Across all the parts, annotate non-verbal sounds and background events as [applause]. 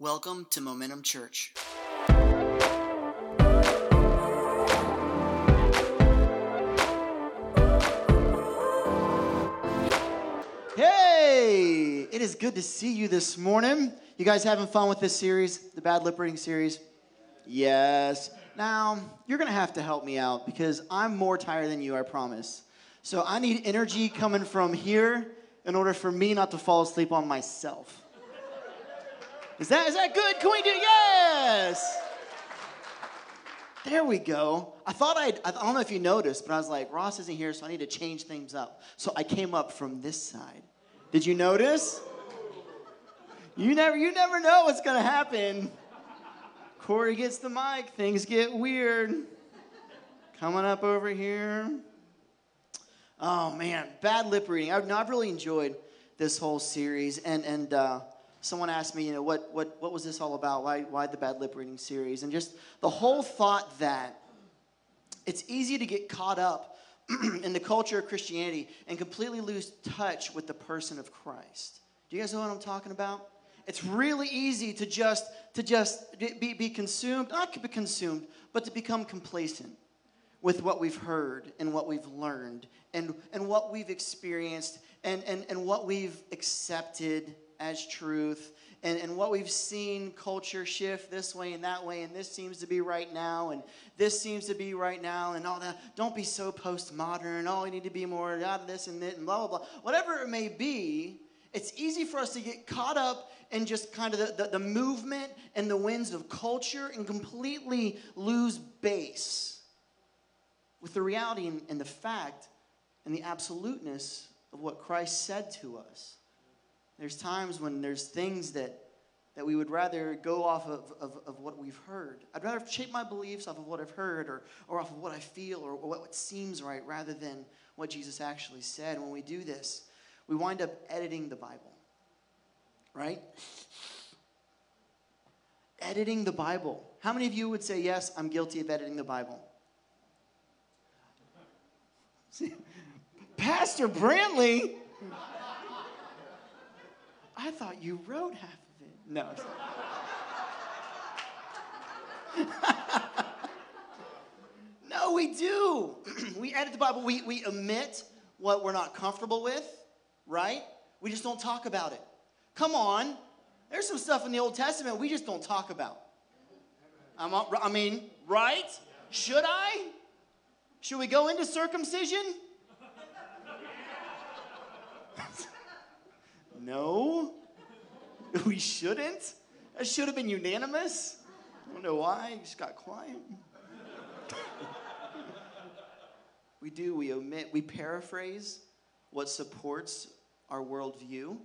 Welcome to Momentum Church. Hey, it is good to see you this morning. You guys having fun with this series, the bad lip reading series? Yes. Now, you're going to have to help me out because I'm more tired than you, I promise. So I need energy coming from here in order for me not to fall asleep on myself. Is that, is that good? Can we do yes? There we go. I thought I'd, I don't know if you noticed, but I was like, Ross isn't here, so I need to change things up. So I came up from this side. Did you notice? You never, you never know what's gonna happen. Corey gets the mic, things get weird. Coming up over here. Oh man, bad lip reading. I've, no, I've really enjoyed this whole series, and and uh, someone asked me, you know, what what what was this all about? Why why the bad lip reading series? And just the whole thought that it's easy to get caught up [clears throat] in the culture of Christianity and completely lose touch with the person of Christ. Do you guys know what I'm talking about? It's really easy to just to just be, be consumed, not be consumed, but to become complacent with what we've heard and what we've learned and, and what we've experienced and, and, and what we've accepted as truth. And, and what we've seen culture shift this way and that way and this seems to be right now and this seems to be right now and all that. Don't be so postmodern. Oh you need to be more out of this and that and blah blah blah. Whatever it may be it's easy for us to get caught up in just kind of the, the, the movement and the winds of culture and completely lose base with the reality and, and the fact and the absoluteness of what Christ said to us. There's times when there's things that, that we would rather go off of, of, of what we've heard. I'd rather shape my beliefs off of what I've heard or, or off of what I feel or, or what seems right rather than what Jesus actually said. When we do this, we wind up editing the Bible, right? editing the Bible. How many of you would say, Yes, I'm guilty of editing the Bible? See, [laughs] Pastor Brantley, I thought you wrote half of it. No. [laughs] no, we do. [clears throat] we edit the Bible. We, we omit what we're not comfortable with, right? We just don't talk about it. Come on. There's some stuff in the Old Testament we just don't talk about. I'm, I mean, right? Should I? Should we go into circumcision? [laughs] no, [laughs] we shouldn't. That should have been unanimous. I don't know why, just got quiet. [laughs] we do, we omit, we paraphrase what supports our worldview.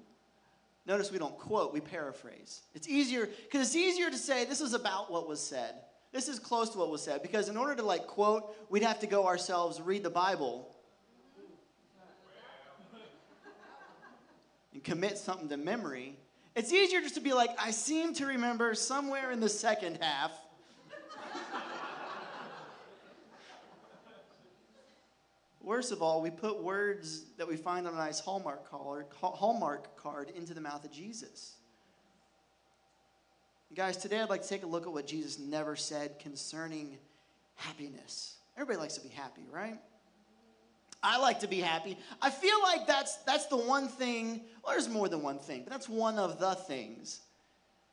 Notice we don't quote, we paraphrase. It's easier, because it's easier to say this is about what was said. This is close to what was said, because in order to like quote, we'd have to go ourselves read the Bible and commit something to memory. It's easier just to be like, I seem to remember somewhere in the second half. Worst of all, we put words that we find on a nice Hallmark card, Hallmark card into the mouth of Jesus. Guys, today I'd like to take a look at what Jesus never said concerning happiness. Everybody likes to be happy, right? I like to be happy. I feel like that's that's the one thing, well, there's more than one thing, but that's one of the things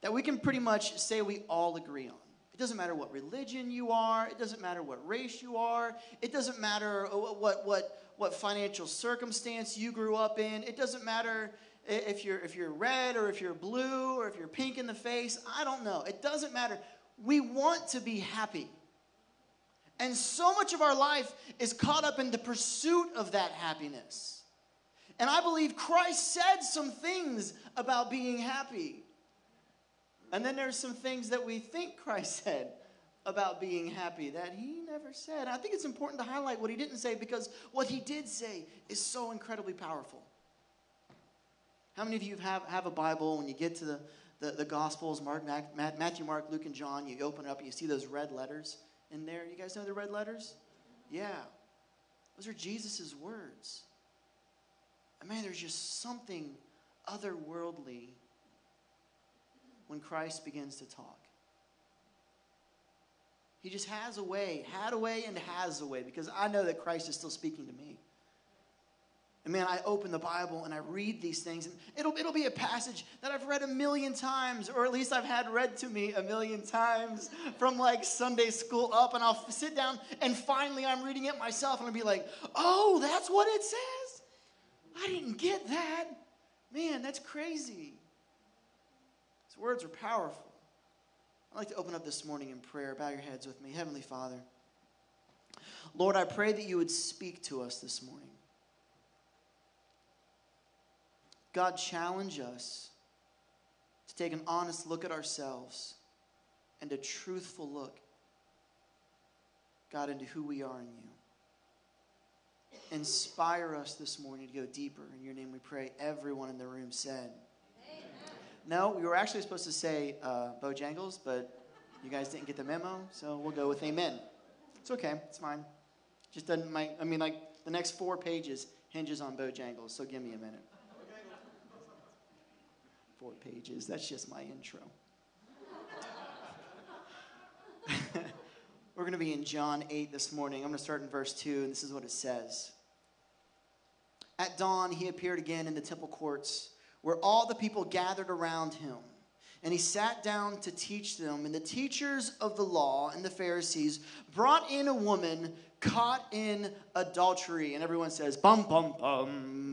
that we can pretty much say we all agree on. It doesn't matter what religion you are, it doesn't matter what race you are, it doesn't matter what what what financial circumstance you grew up in, it doesn't matter if you're if you're red or if you're blue or if you're pink in the face, I don't know. It doesn't matter. We want to be happy. And so much of our life is caught up in the pursuit of that happiness. And I believe Christ said some things about being happy. And then there's some things that we think Christ said about being happy that he never said. I think it's important to highlight what he didn't say because what he did say is so incredibly powerful. How many of you have, have a Bible when you get to the, the, the Gospels, Mark, Matthew, Mark, Luke, and John, you open it up and you see those red letters? In there. You guys know the red letters? Yeah. Those are Jesus' words. And man, there's just something otherworldly when Christ begins to talk. He just has a way, had a way, and has a way because I know that Christ is still speaking to me. And man, I open the Bible and I read these things, and it'll, it'll be a passage that I've read a million times, or at least I've had read to me a million times from like Sunday school up, and I'll sit down and finally I'm reading it myself, and I'll be like, oh, that's what it says? I didn't get that. Man, that's crazy. His words are powerful. I'd like to open up this morning in prayer. Bow your heads with me. Heavenly Father, Lord, I pray that you would speak to us this morning. God, challenge us to take an honest look at ourselves and a truthful look, God, into who we are in you. Inspire us this morning to go deeper. In your name we pray. Everyone in the room said, Amen. No, we were actually supposed to say uh, Bojangles, but you guys didn't get the memo, so we'll go with Amen. It's okay, it's fine. Just doesn't, my, I mean, like, the next four pages hinges on Bojangles, so give me a minute four pages. That's just my intro. [laughs] We're going to be in John 8 this morning. I'm going to start in verse 2, and this is what it says. At dawn, he appeared again in the temple courts, where all the people gathered around him. And he sat down to teach them. And the teachers of the law and the Pharisees brought in a woman caught in adultery. And everyone says, bum, bum, bum.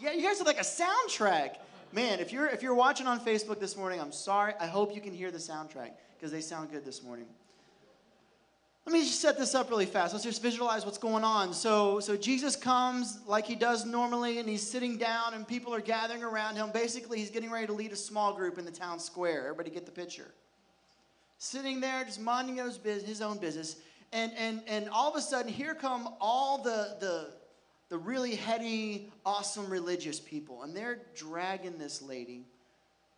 Yeah, you guys are like a soundtrack. Man, if you're if you're watching on Facebook this morning, I'm sorry. I hope you can hear the soundtrack because they sound good this morning. Let me just set this up really fast. Let's just visualize what's going on. So, so Jesus comes like he does normally, and he's sitting down, and people are gathering around him. Basically, he's getting ready to lead a small group in the town square. Everybody get the picture. Sitting there, just minding his, his own business, and and and all of a sudden, here come all the the the really heady, awesome religious people, and they're dragging this lady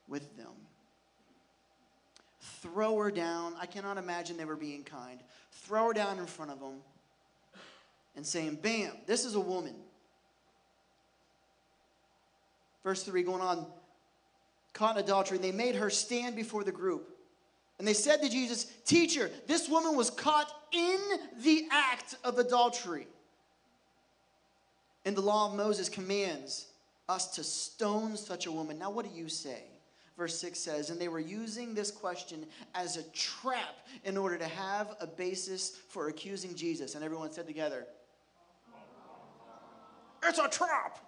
with them. Throw her down. I cannot imagine they were being kind. Throw her down in front of them and saying, Bam, this is a woman. Verse 3 going on, caught in adultery. They made her stand before the group. And they said to Jesus, Teacher, this woman was caught in the act of adultery. And the law of Moses commands us to stone such a woman. Now, what do you say? Verse 6 says, And they were using this question as a trap in order to have a basis for accusing Jesus. And everyone said together, It's a trap!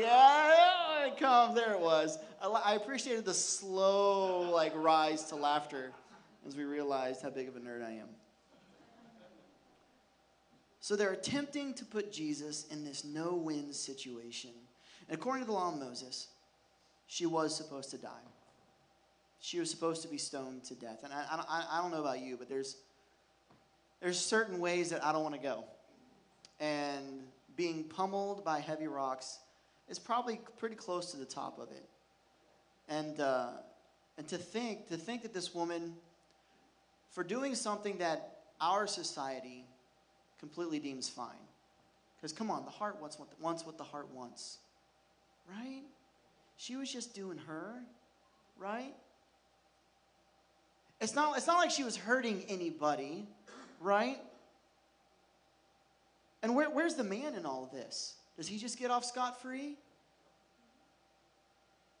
yeah, it comes. There it was. I appreciated the slow, like, rise to laughter as we realized how big of a nerd I am. So they're attempting to put Jesus in this no win situation. And according to the law of Moses, she was supposed to die. She was supposed to be stoned to death. And I, I, I don't know about you, but there's, there's certain ways that I don't want to go. And being pummeled by heavy rocks is probably pretty close to the top of it. And, uh, and to think, to think that this woman, for doing something that our society completely deems fine. Because come on, the heart wants what, the, wants what the heart wants. Right? She was just doing her, right? It's not, it's not like she was hurting anybody, right? And where, where's the man in all of this? Does he just get off scot free?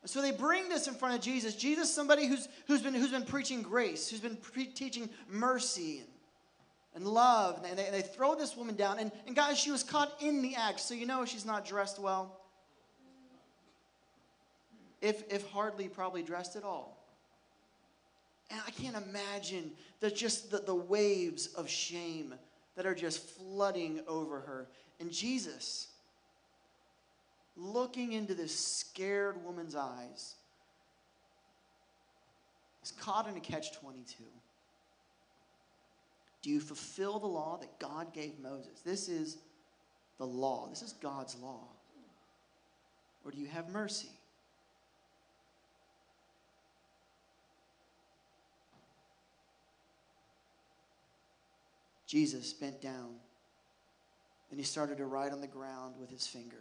So they bring this in front of Jesus. Jesus, somebody who's, who's, been, who's been preaching grace, who's been pre- teaching mercy and and love. And they, they throw this woman down. And, and guys, she was caught in the act. So you know she's not dressed well. If, if hardly probably dressed at all. And I can't imagine that just the, the waves of shame that are just flooding over her. And Jesus, looking into this scared woman's eyes, is caught in a catch 22. Do you fulfill the law that God gave Moses? This is the law. This is God's law. Or do you have mercy? Jesus bent down and he started to write on the ground with his finger.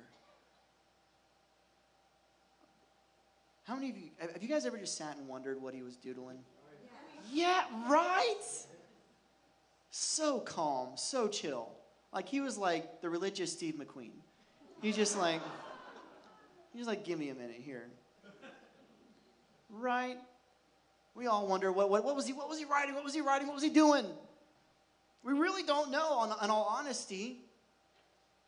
How many of you have you guys ever just sat and wondered what he was doodling? Yeah, right? So calm, so chill. Like he was like the religious Steve McQueen. He's just like, he's like, give me a minute here. Right? We all wonder what, what, what was he what was he writing? What was he writing? What was he doing? We really don't know, on, in all honesty.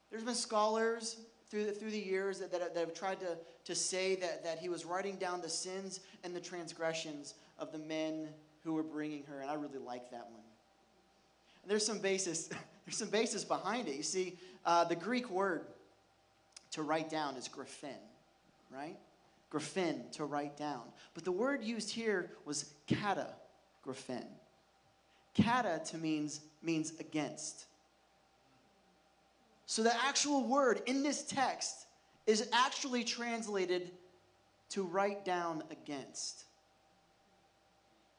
There's been scholars through the, through the years that, that, that have tried to, to say that, that he was writing down the sins and the transgressions of the men who were bringing her, and I really like that one. There's some basis, [laughs] there's some basis behind it. You see, uh, the Greek word to write down is graphen, right? Graphen, to write down. But the word used here was kata, graphen. Kata to means means against. So the actual word in this text is actually translated to write down against.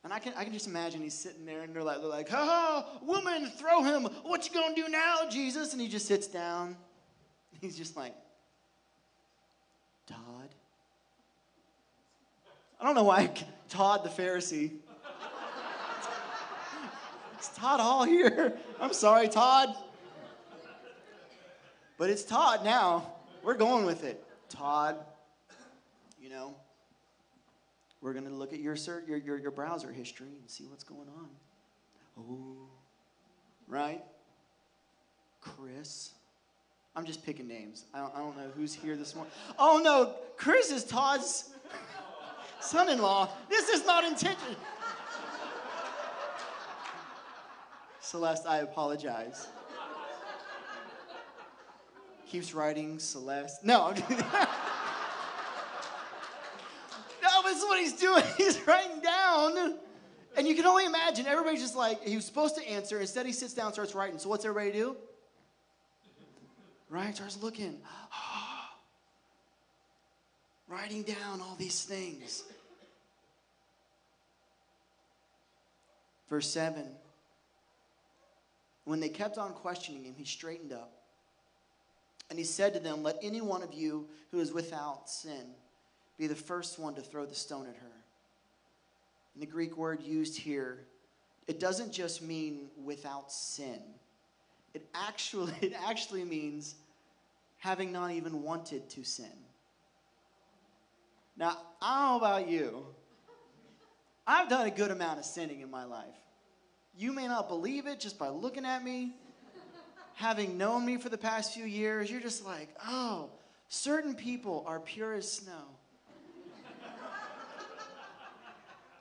And I can, I can just imagine he's sitting there and they're like, they're like, ha ha, woman, throw him. What you gonna do now, Jesus? And he just sits down. [laughs] He's just like, Todd. I don't know why [laughs] Todd the Pharisee. [laughs] It's Todd Hall here. I'm sorry, Todd. But it's Todd now. We're going with it. Todd, you know, we're going to look at your, your, your, your browser history and see what's going on. Oh, right? Chris. I'm just picking names. I don't, I don't know who's here this morning. Oh no, Chris is Todd's son in law. This is not intentional. Celeste, I apologize keeps writing Celeste. No, [laughs] is what he's doing. [laughs] He's writing down. And you can only imagine, everybody's just like, he was supposed to answer. Instead, he sits down, starts writing. So, what's everybody do? Right? Starts looking. [gasps] writing down all these things. Verse 7 When they kept on questioning him, he straightened up and he said to them, Let any one of you who is without sin be the first one to throw the stone at her. And the Greek word used here, it doesn't just mean without sin. It actually, [laughs] it actually means having not even wanted to sin. Now, I don't know about you. I've done a good amount of sinning in my life. You may not believe it just by looking at me, having known me for the past few years, you're just like, oh, certain people are pure as snow.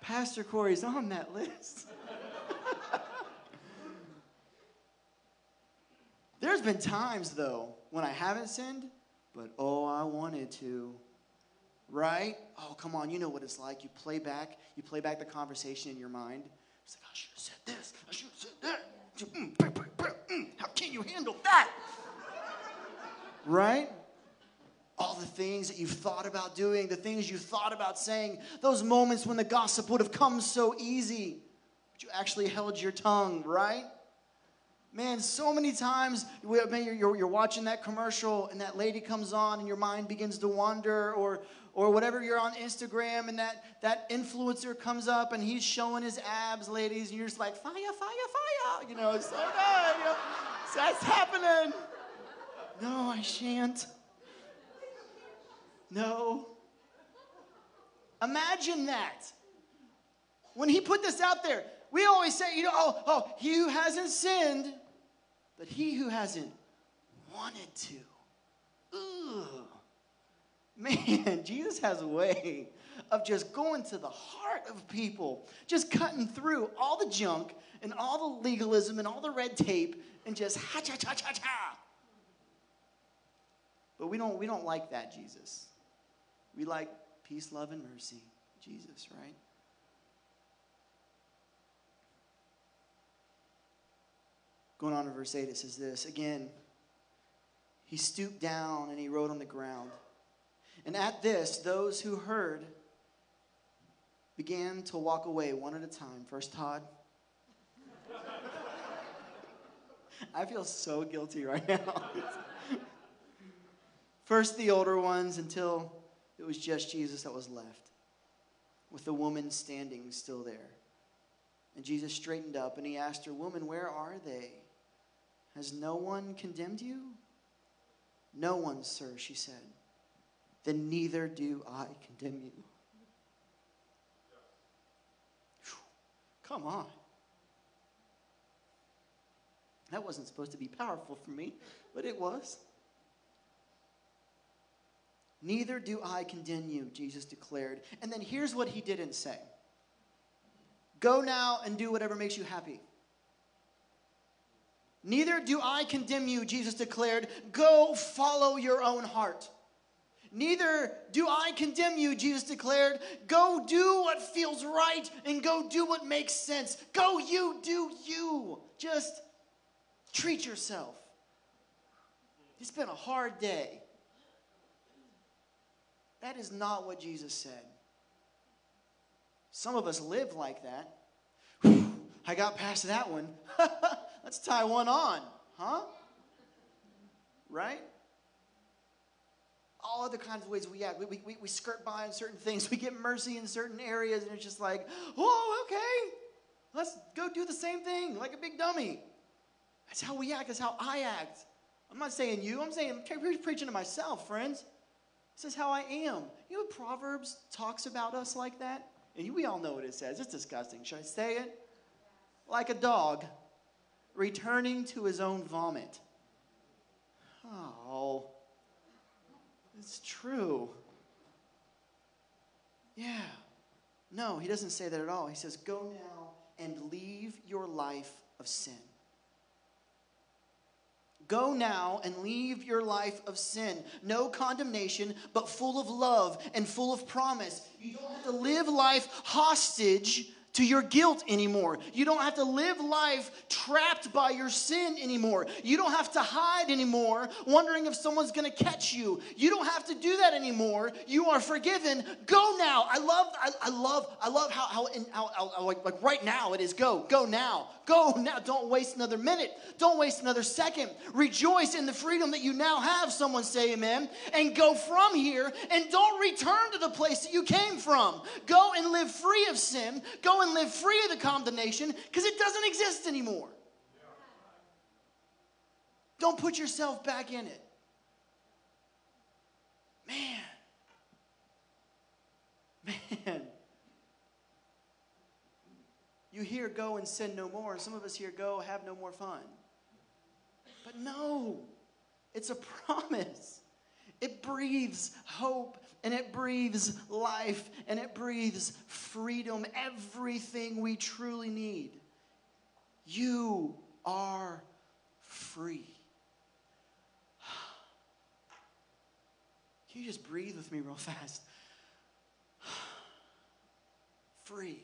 Pastor Corey's on that list. There's been times, though, when I haven't sinned, but oh, I wanted to. Right? Oh, come on, you know what it's like. You play back, you play back the conversation in your mind. It's like, I should have said this, I should have said that. Mm, mm, mm, mm how can you handle that? Right? All the things that you've thought about doing, the things you thought about saying, those moments when the gossip would have come so easy, but you actually held your tongue, right? Man, so many times you're, you're, watching that commercial and that lady comes on and your mind begins to wander, or, or whatever you're on Instagram and that, that influencer comes up and he's showing his abs, ladies, and you're just like, fire, fire, fire. You know, it's oh, you know, that's happening. No, I shan't. No. Imagine that. When he put this out there, we always say, you know, oh, oh, he who hasn't sinned, but he who hasn't wanted to. Ugh. Man, [laughs] Jesus has a way of just going to the heart of people, just cutting through all the junk and all the legalism and all the red tape and just ha cha cha cha cha. But we don't, we don't like that Jesus. We like peace, love, and mercy, Jesus, right? Going on to verse 8, it says this again. He stooped down and he wrote on the ground. And at this, those who heard began to walk away one at a time. First, Todd. [laughs] I feel so guilty right now. [laughs] First, the older ones until it was just Jesus that was left. with the woman standing still there. And Jesus straightened up and he asked her, Woman, where are they? Has no one condemned you? No one, sir, she said. Then neither do I condemn you. Come on. That wasn't supposed to be powerful for me, but it was. Neither do I condemn you, Jesus declared. And then here's what he didn't say Go now and do whatever makes you happy. Neither do I condemn you, Jesus declared. Go follow your own heart. Neither do I condemn you, Jesus declared. Go do what feels right and go do what makes sense. Go, you do you. Just treat yourself. It's been a hard day. That is not what Jesus said. Some of us live like that. Whew, I got past that one. [laughs] Let's tie one on, huh? Right? All other kinds of ways we act. We, we, we skirt by on certain things. We get mercy in certain areas, and it's just like, oh, okay. Let's go do the same thing like a big dummy. That's how we act. That's how I act. I'm not saying you. I'm saying I'm preaching to myself, friends. This is how I am. You know Proverbs talks about us like that? And we all know what it says. It's disgusting. Should I say it? Like a dog returning to his own vomit. Oh, it's true. Yeah. No, he doesn't say that at all. He says, Go now and leave your life of sin. Go now and leave your life of sin. No condemnation, but full of love and full of promise. You don't have to live life hostage to your guilt anymore. You don't have to live life trapped by your sin anymore. You don't have to hide anymore, wondering if someone's going to catch you. You don't have to do that anymore. You are forgiven. Go now. I love, I, I love, I love how, how, how, how like, like right now it is. Go, go now. Go now. Don't waste another minute. Don't waste another second. Rejoice in the freedom that you now have. Someone say amen. And go from here and don't return to the place that you came from. Go and live free of sin. Go and live free of the condemnation because it doesn't exist anymore. Don't put yourself back in it. Man. [laughs] Man. You hear go and sin no more. Some of us here go have no more fun. But no, it's a [laughs] promise. It breathes hope and it breathes life and it breathes freedom, everything we truly need. You are free. Can you just breathe with me real fast? Free.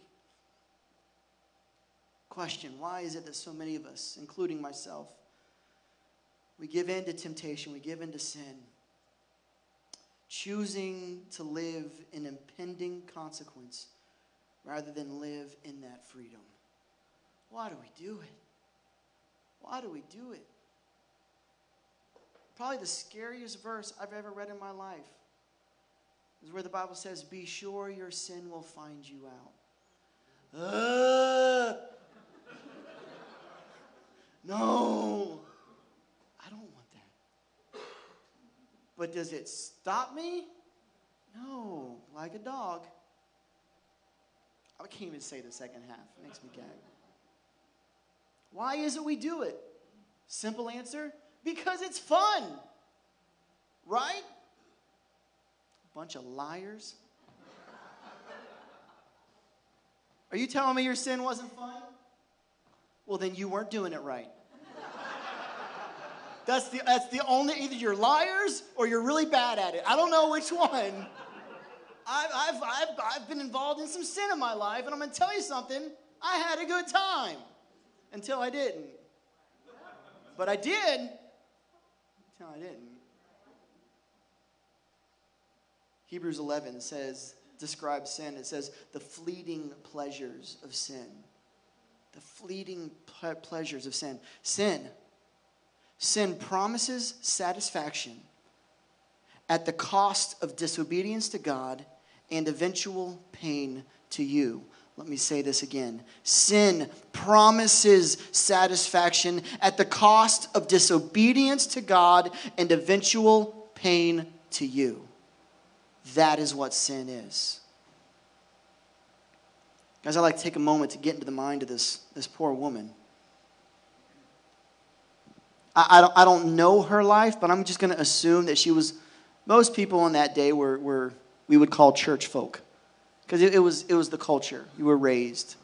Question Why is it that so many of us, including myself, we give in to temptation, we give in to sin? Choosing to live in impending consequence rather than live in that freedom. Why do we do it? Why do we do it? Probably the scariest verse I've ever read in my life is where the Bible says, Be sure your sin will find you out. Uh, [laughs] no. But does it stop me? No, like a dog. I can't even say the second half. It makes me gag. Why is it we do it? Simple answer because it's fun. Right? Bunch of liars. Are you telling me your sin wasn't fun? Well, then you weren't doing it right. That's the, that's the only, either you're liars or you're really bad at it. I don't know which one. I've, I've, I've, I've been involved in some sin in my life, and I'm going to tell you something. I had a good time until I didn't. But I did until I didn't. Hebrews 11 says, describes sin. It says, the fleeting pleasures of sin. The fleeting pleasures of sin. Sin Sin promises satisfaction at the cost of disobedience to God and eventual pain to you. Let me say this again. Sin promises satisfaction at the cost of disobedience to God and eventual pain to you. That is what sin is. Guys, I'd like to take a moment to get into the mind of this, this poor woman. I, I, don't, I don't know her life, but I'm just going to assume that she was, most people in that day were, were we would call church folk because it, it, was, it was the culture. You were raised.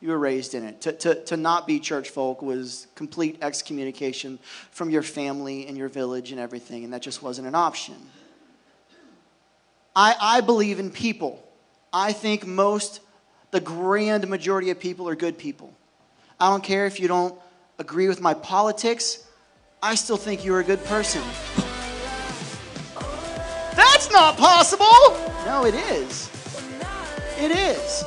You were raised in it. To, to, to not be church folk was complete excommunication from your family and your village and everything, and that just wasn't an option. I, I believe in people. I think most, the grand majority of people are good people. I don't care if you don't agree with my politics, I still think you're a good person. That's not possible! No, it is. It is.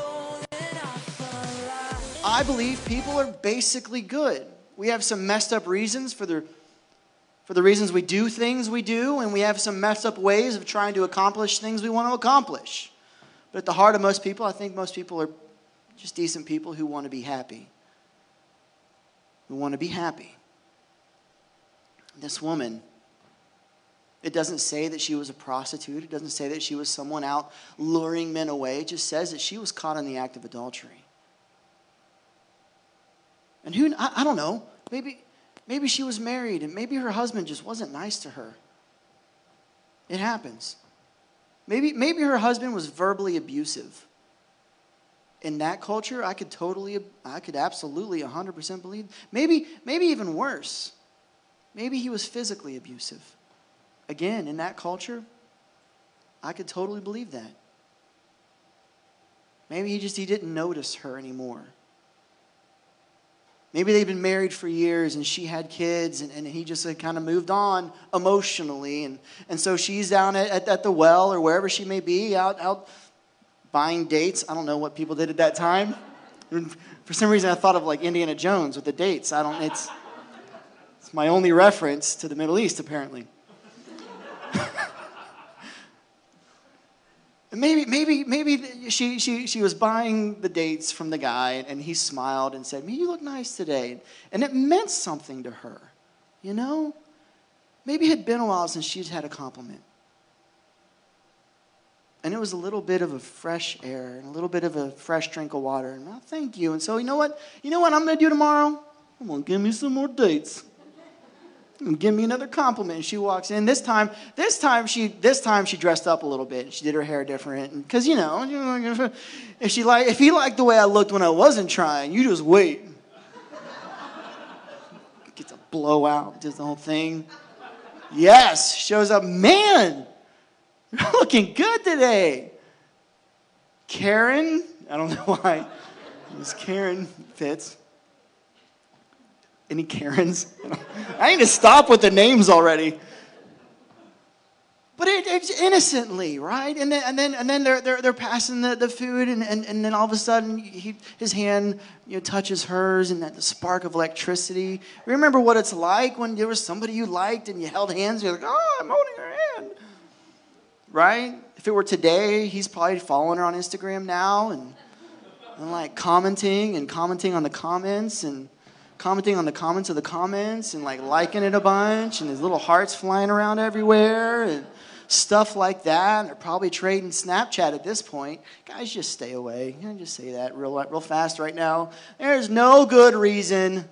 I believe people are basically good. We have some messed up reasons for the for the reasons we do things we do, and we have some messed up ways of trying to accomplish things we want to accomplish. But at the heart of most people, I think most people are just decent people who want to be happy. Who want to be happy. This woman it doesn't say that she was a prostitute. It doesn't say that she was someone out luring men away. It just says that she was caught in the act of adultery. And who, I, I don't know, maybe, maybe she was married and maybe her husband just wasn't nice to her. It happens. Maybe, maybe her husband was verbally abusive. In that culture, I could totally, I could absolutely 100% believe. Maybe, maybe even worse. Maybe he was physically abusive again, in that culture, I could totally believe that. Maybe he just he didn't notice her anymore. Maybe they've been married for years and she had kids and, and he just had kind of moved on emotionally. And, and so she's down at, at, at, the well or wherever she may be, out, out buying dates. I don't know what people did at that time. [laughs] For some reason, I thought of like Indiana Jones with the dates. I don't, it's, it's my only reference to the Middle East, apparently. [laughs] maybe, maybe, maybe she, she, she was buying the dates from the guy, and he smiled and said, "You look nice today," and it meant something to her, you know. Maybe it had been a while since she'd had a compliment, and it was a little bit of a fresh air and a little bit of a fresh drink of water. And well, thank you. And so, you know what? You know what I'm going to do tomorrow? I'm going to give me some more dates give me another compliment. And she walks in. This time, this time she this time she dressed up a little bit. She did her hair different. Because you know, if she like if he liked the way I looked when I wasn't trying, you just wait. Gets a blowout, does the whole thing. Yes, shows up, man, you're [laughs] looking good today. Karen, I don't know [laughs] why. Miss Karen fits. Any Karens? [laughs] I need to stop with the names already. But it, it's innocently, right? And then, and then, and then they're, they're, they're passing the, the food, and, and, and then all of a sudden he, his hand you know, touches hers, and that the spark of electricity. Remember what it's like when there was somebody you liked and you held hands, you're like, oh, I'm holding her hand. Right? If it were today, he's probably following her on Instagram now and, and like commenting and commenting on the comments and commenting on the comments of the comments and like liking it a bunch and his little hearts flying around everywhere and stuff like that. And they're probably trading Snapchat at this point. Guys, just stay away. I just say that real, real fast right now? There's no good reason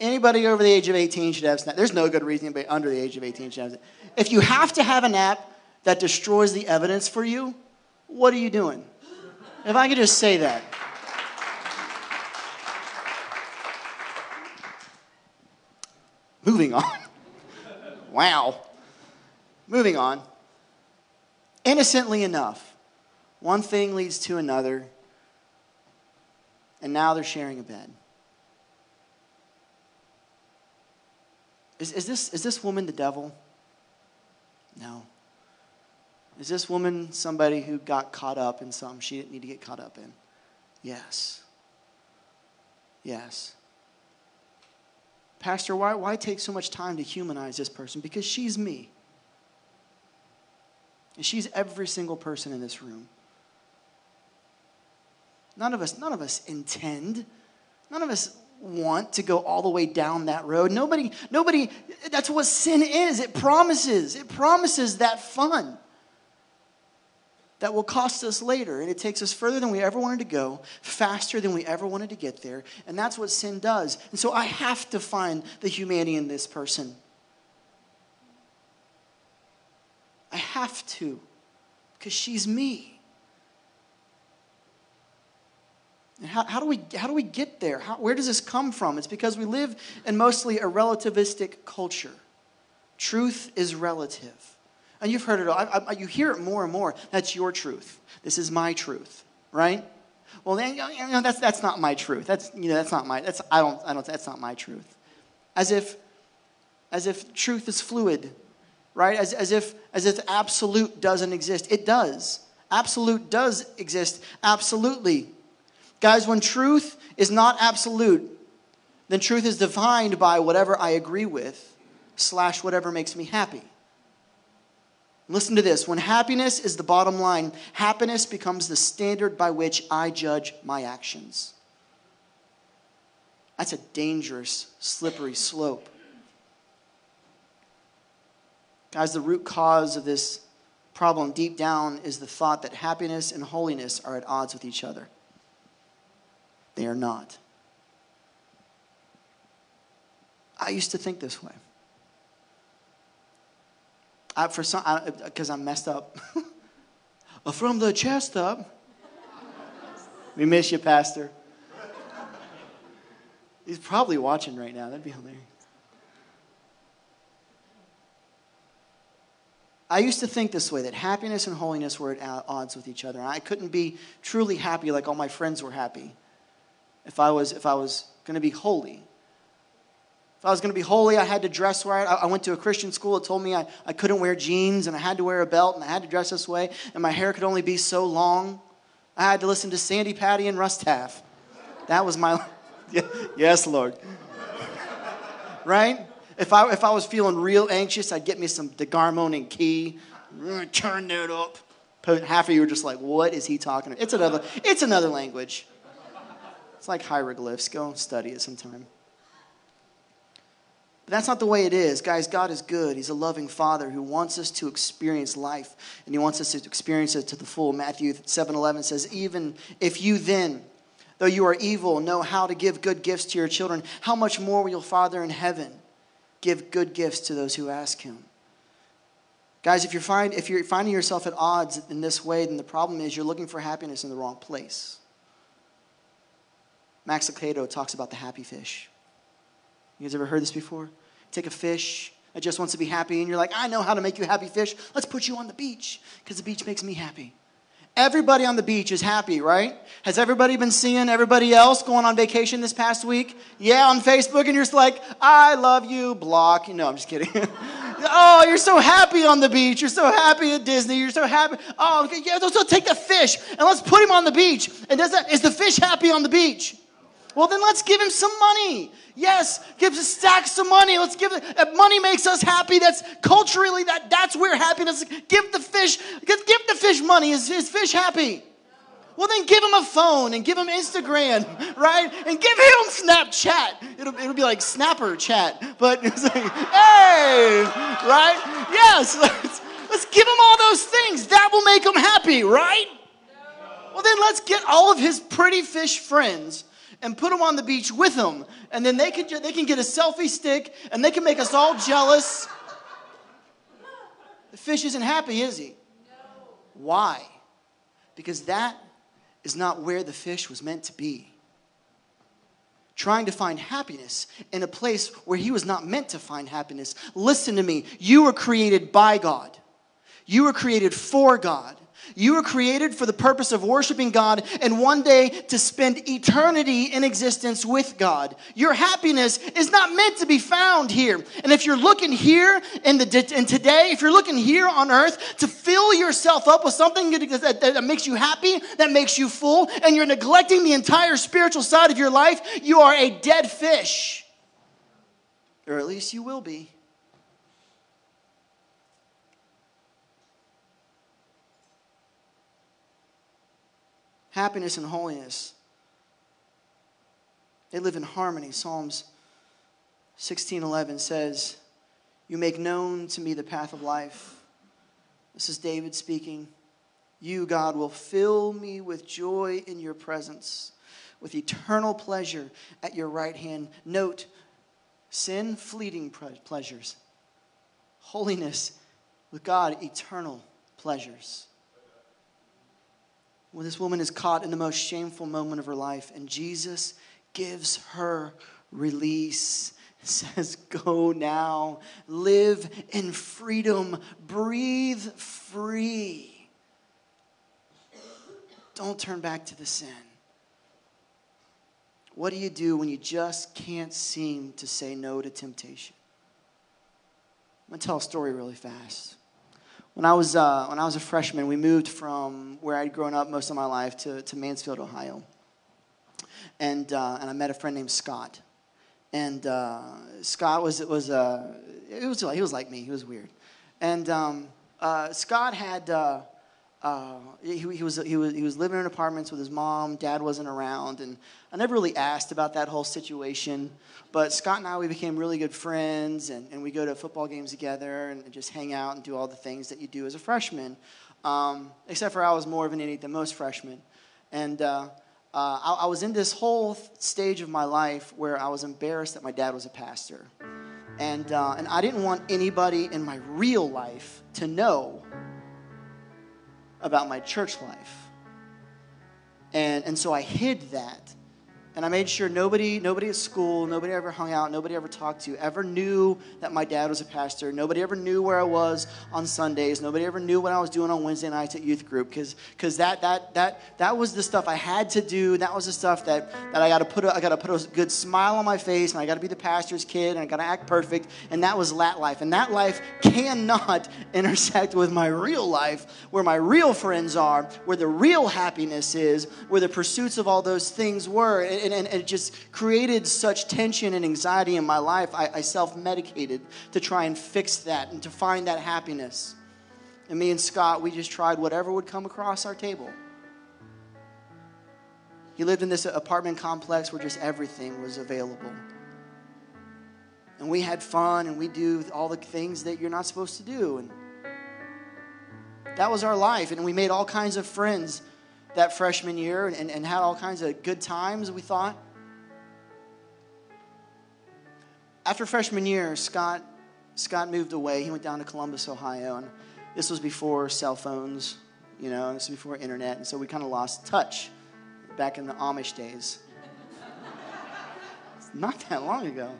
anybody over the age of 18 should have Snap. There's no good reason anybody under the age of 18 should have it. If you have to have an app that destroys the evidence for you, what are you doing? If I could just say that. Moving on. [laughs] wow. Moving on. Innocently enough, one thing leads to another, and now they're sharing a bed. Is, is, this, is this woman the devil? No. Is this woman somebody who got caught up in something she didn't need to get caught up in? Yes. Yes. Pastor, why, why take so much time to humanize this person? Because she's me. And she's every single person in this room. None of us, none of us intend. None of us want to go all the way down that road. Nobody, nobody, that's what sin is. It promises, it promises that fun that will cost us later. And it takes us further than we ever wanted to go, faster than we ever wanted to get there. And that's what sin does. And so I have to find the humanity in this person. I have to, because she's me. How, how, do we, how do we get there? How, where does this come from? It's because we live in mostly a relativistic culture. Truth is relative. And you've heard it all. I, I, you hear it more and more. That's your truth. This is my truth, right? Well, then, you know, that's, that's not my truth. That's, you know, that's not my, that's, I don't, I don't, that's not my truth. As if, as if truth is fluid, right? As, as, if, as if absolute doesn't exist. It does. Absolute does exist, absolutely. Guys, when truth is not absolute, then truth is defined by whatever I agree with, slash whatever makes me happy. Listen to this. When happiness is the bottom line, happiness becomes the standard by which I judge my actions. That's a dangerous, slippery slope. Guys, the root cause of this problem deep down is the thought that happiness and holiness are at odds with each other. They are not. I used to think this way. I, for some, because I'm messed up. [laughs] From the chest up. we miss you, Pastor. He's probably watching right now. That'd be hilarious. I used to think this way that happiness and holiness were at odds with each other. I couldn't be truly happy like all my friends were happy if I was, if I was going to be holy. If I was going to be holy, I had to dress right. I went to a Christian school. It told me I, I couldn't wear jeans and I had to wear a belt and I had to dress this way and my hair could only be so long. I had to listen to Sandi Patty and Russ Taff. That was my. [laughs] yes, Lord. right? If I, if I was feeling real anxious, I'd get me some DeGarmo and Key. Mm, turn that up. Half of you are just like, what is he talking about? It's another, it's another language. It's like hieroglyphs. Go study it sometime. But that's not the way it is. Guys, God is good. He's a loving Father who wants us to experience life, and He wants us to experience it to the full. Matthew 7 11 says, Even if you then, though you are evil, know how to give good gifts to your children, how much more will your Father in heaven give good gifts to those who ask Him? Guys, if you're, find, if you're finding yourself at odds in this way, then the problem is you're looking for happiness in the wrong place. Max Lucado talks about the happy fish. You guys ever heard this before? Take a fish that just wants to be happy, and you're like, I know how to make you happy fish. Let's put you on the beach because the beach makes me happy. Everybody on the beach is happy, right? Has everybody been seeing everybody else going on vacation this past week? Yeah, on Facebook, and you're just like, I love you, block. No, I'm just kidding. [laughs] oh, you're so happy on the beach. You're so happy at Disney. You're so happy. Oh, yeah, so take the fish and let's put him on the beach. And does that, is the fish happy on the beach? Well, then let's give him some money. Yes, give us stacks of money. Let's give it. Money makes us happy, that's culturally that that's where happiness. Give the fish. Give, give the fish money. Is his fish happy? Well, then give him a phone and give him Instagram, [laughs] right? And give him Snapchat. It'll, it'll be like Snapper chat, but [laughs] it's like, hey, right? Yes, [laughs] let's, let's give him all those things. That will make him happy, right? Well, then let's get all of his pretty fish friends and put them on the beach with them. And then they can, they can get a selfie stick and they can make us all jealous. The fish isn't happy, is he? Why? Because that is not where the fish was meant to be. Trying to find happiness in a place where he was not meant to find happiness. Listen to me. You were created by God, you were created for God. You were created for the purpose of worshiping God and one day to spend eternity in existence with God. Your happiness is not meant to be found here. And if you're looking here in, the, in today, if you're looking here on earth to fill yourself up with something that, that makes you happy, that makes you full, and you're neglecting the entire spiritual side of your life, you are a dead fish. Or at least you will be. Happiness and holiness. They live in harmony. Psalms 16:11 says, "You make known to me the path of life." This is David speaking. You, God, will fill me with joy in your presence, with eternal pleasure at your right hand. Note, sin, fleeting pleasures. Holiness, with God, eternal pleasures. When this woman is caught in the most shameful moment of her life, and Jesus gives her release. [laughs] Says, Go now, live in freedom, breathe free. Don't turn back to the sin. What do you do when you just can't seem to say no to temptation? I'm going to tell a story really fast. When I, was, uh, when I was a freshman, we moved from where I'd grown up most of my life to, to Mansfield, Ohio and uh, and I met a friend named Scott, and uh, Scott was was uh, it was he was like me. He was weird, and um, uh, Scott had. Uh, he, he, was, he, was, he was living in apartments with his mom. Dad wasn't around. And I never really asked about that whole situation. But Scott and I, we became really good friends. And, and we go to football games together and just hang out and do all the things that you do as a freshman. Um, except for I was more of an idiot than most freshmen. And uh, uh, I, I, was in this whole stage of my life where I was embarrassed that my dad was a pastor. And, uh, and I didn't want anybody in my real life to know about my church life. And, and so I hid that and I made sure nobody, nobody at school, nobody ever hung out, nobody ever talked to, ever knew that my dad was a pastor. Nobody ever knew where I was on Sundays. Nobody ever knew what I was doing on Wednesday nights at youth group because that that that that was the stuff I had to do. That was the stuff that that I got to put a, I got to put a good smile on my face, and I got to be the pastor's kid, and I got to act perfect. And that was that life, and that life cannot [laughs] intersect with my real life, where my real friends are, where the real happiness is, where the pursuits of all those things were. And, and, it just created such tension and anxiety in my life. I, I self medicated to try and fix that and to find that happiness. And me and Scott, we just tried whatever would come across our table. He lived in this apartment complex where just everything was available. And we had fun and we do all the things that you're not supposed to do. And that was our life. And we made all kinds of friends that freshman year and, and had all kinds of good times, we thought. After freshman year, Scott, Scott moved away. He went down to Columbus, Ohio. And this was before cell phones, you know, this was before internet. And so we kind of lost touch back in the Amish days. [laughs] not that long ago.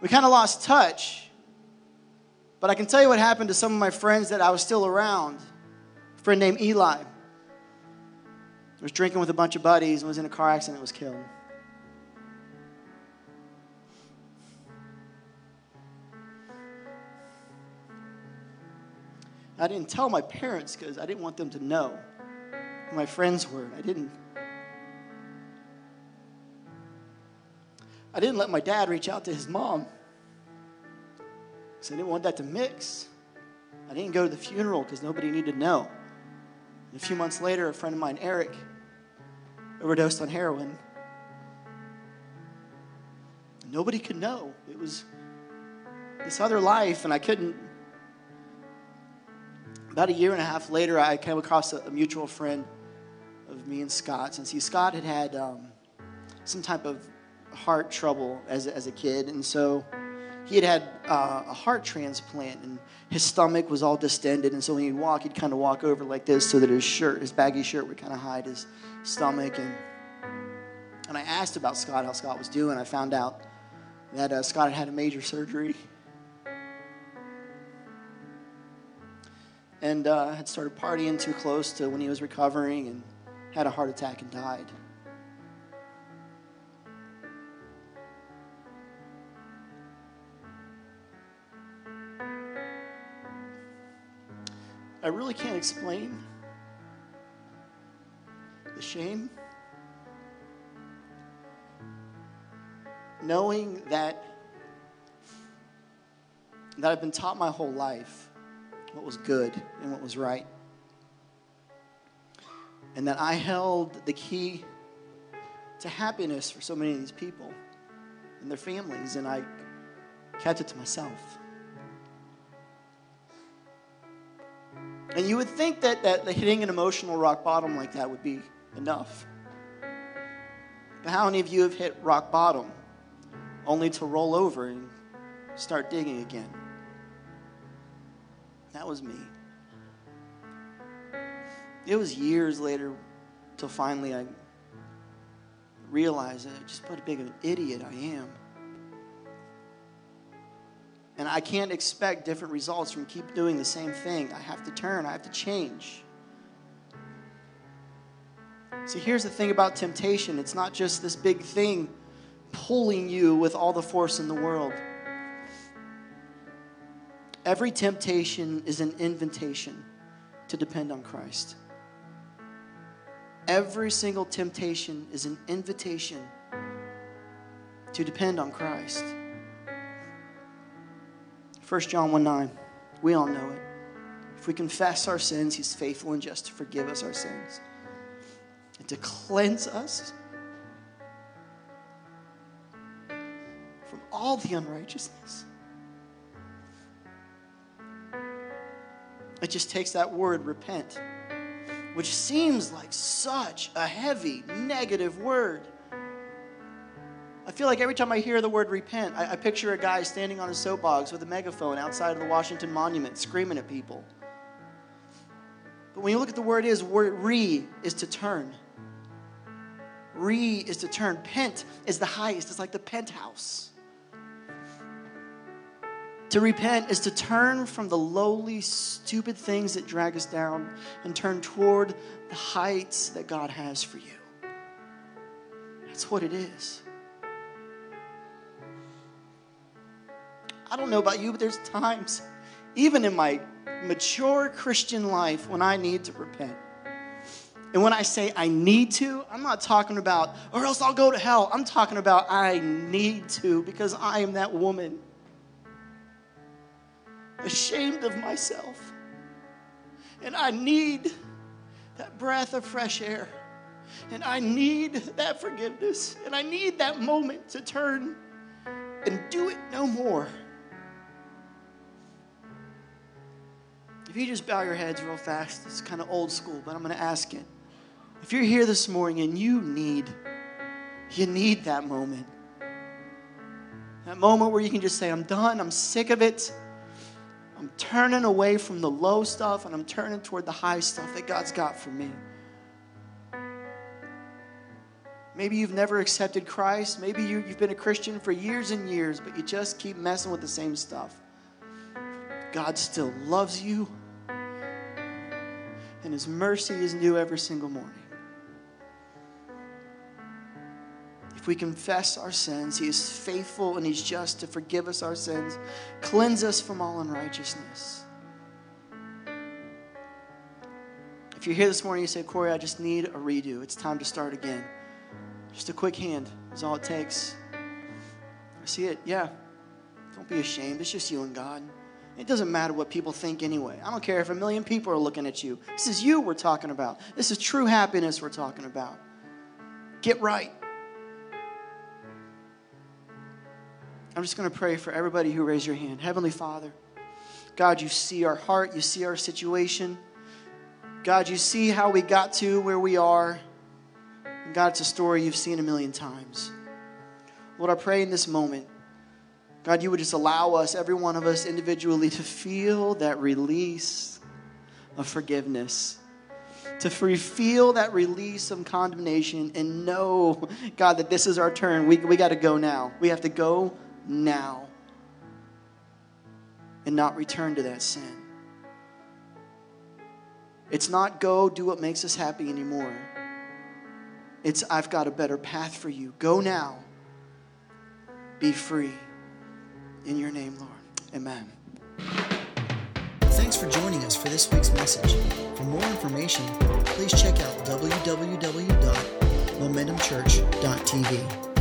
We kind of lost touch. But I can tell you what happened to some of my friends that I was still around friend named Eli was drinking with a bunch of buddies and was in a car accident and was killed. I didn't tell my parents because I didn't want them to know who my friends were. I didn't. I didn't let my dad reach out to his mom because I didn't want that to mix. I didn't go to the funeral because nobody needed to know. And a few months later, a friend of mine, Eric, overdosed on heroin. Nobody could know. It was this other life, and I couldn't. About a year and a half later, I came across a, mutual friend of me and Scott. And see, Scott had had um, some type of heart trouble as as a kid, and so he had had uh, a heart transplant and his stomach was all distended and so when he'd walk he'd kind of walk over like this so that his shirt his baggy shirt would kind of hide his stomach and and i asked about scott how scott was doing. I found out that uh, scott had had a major surgery. And uh, had started partying too close to when he was recovering and had a heart attack and died I really can't explain the shame. Knowing that that I've been taught my whole life what was good and what was right. and that I held the key to happiness for so many of these people and their families, and I kept it to myself. And you would think that, that hitting an emotional rock bottom like that would be enough. But how many of you have hit rock bottom only to roll over and start digging again? That was me. It was years later till finally I realized that just what a big of an idiot I am. And I can't expect different results from keep doing the same thing. I have to turn, I have to change. See, here's the thing about temptation it's not just this big thing pulling you with all the force in the world. Every temptation is an invitation to depend on Christ. Every single temptation is an invitation to depend on Christ. 1 John 1 9, we all know it. If we confess our sins, He's faithful and just to forgive us our sins and to cleanse us from all the unrighteousness. It just takes that word, repent which seems like such a heavy, negative word. I feel like every time I hear the word repent, I, I, picture a guy standing on a soapbox with a megaphone outside of the Washington Monument screaming at people. But when you look at the word is, word re is to turn. Re is to turn. Pent is the highest. It's like the penthouse. To repent is to turn from the lowly, stupid things that drag us down and turn toward the heights that God has for you. That's what it is. I don't know about you, but there's times, even in my mature Christian life, when I need to repent. And when I say I need to, I'm not talking about, or else I'll go to hell. I'm talking about I need to because I am that woman ashamed of myself. And I need that breath of fresh air. And I need that forgiveness. And I need that moment to turn and do it no more. If you just bow your heads real fast, it's kind of old school, but I'm going to ask it. If you're here this morning and you need, you need that moment. That moment where you can just say, I'm done, I'm sick of it. I'm turning away from the low stuff and I'm turning toward the high stuff that God's got for me. Maybe you've never accepted Christ. Maybe you, have been a Christian for years and years, but you just keep messing with the same stuff. God still loves you, and His mercy is new every single morning. If we confess our sins, He is faithful and He's just to forgive us our sins, cleanse us from all unrighteousness. If you're here this morning, you say, Corey, I just need a redo. It's time to start again. Just a quick hand is all it takes. I see it. Yeah. Don't be ashamed. It's just you and God. It doesn't matter what people think anyway. I don't care if a million people are looking at you. This is you we're talking about. This is true happiness we're talking about. Get right. I'm just going to pray for everybody who raised your hand. Heavenly Father, God, you see our heart, you see our situation. God, you see how we got to where we are. And God, it's a story you've seen a million times. Lord, I pray in this moment, God, you would just allow us, every one of us individually, to feel that release of forgiveness to feel that release of condemnation and know, God, that this is our turn. We, we got to go now. We have to go now and not return to that sin. It's not go do what makes us happy anymore. It's I've got a better path for you. Go now. Be free. In your name, Lord. Amen. Thanks for joining us for this week's message. For more information, please check out www.momentumchurch.tv.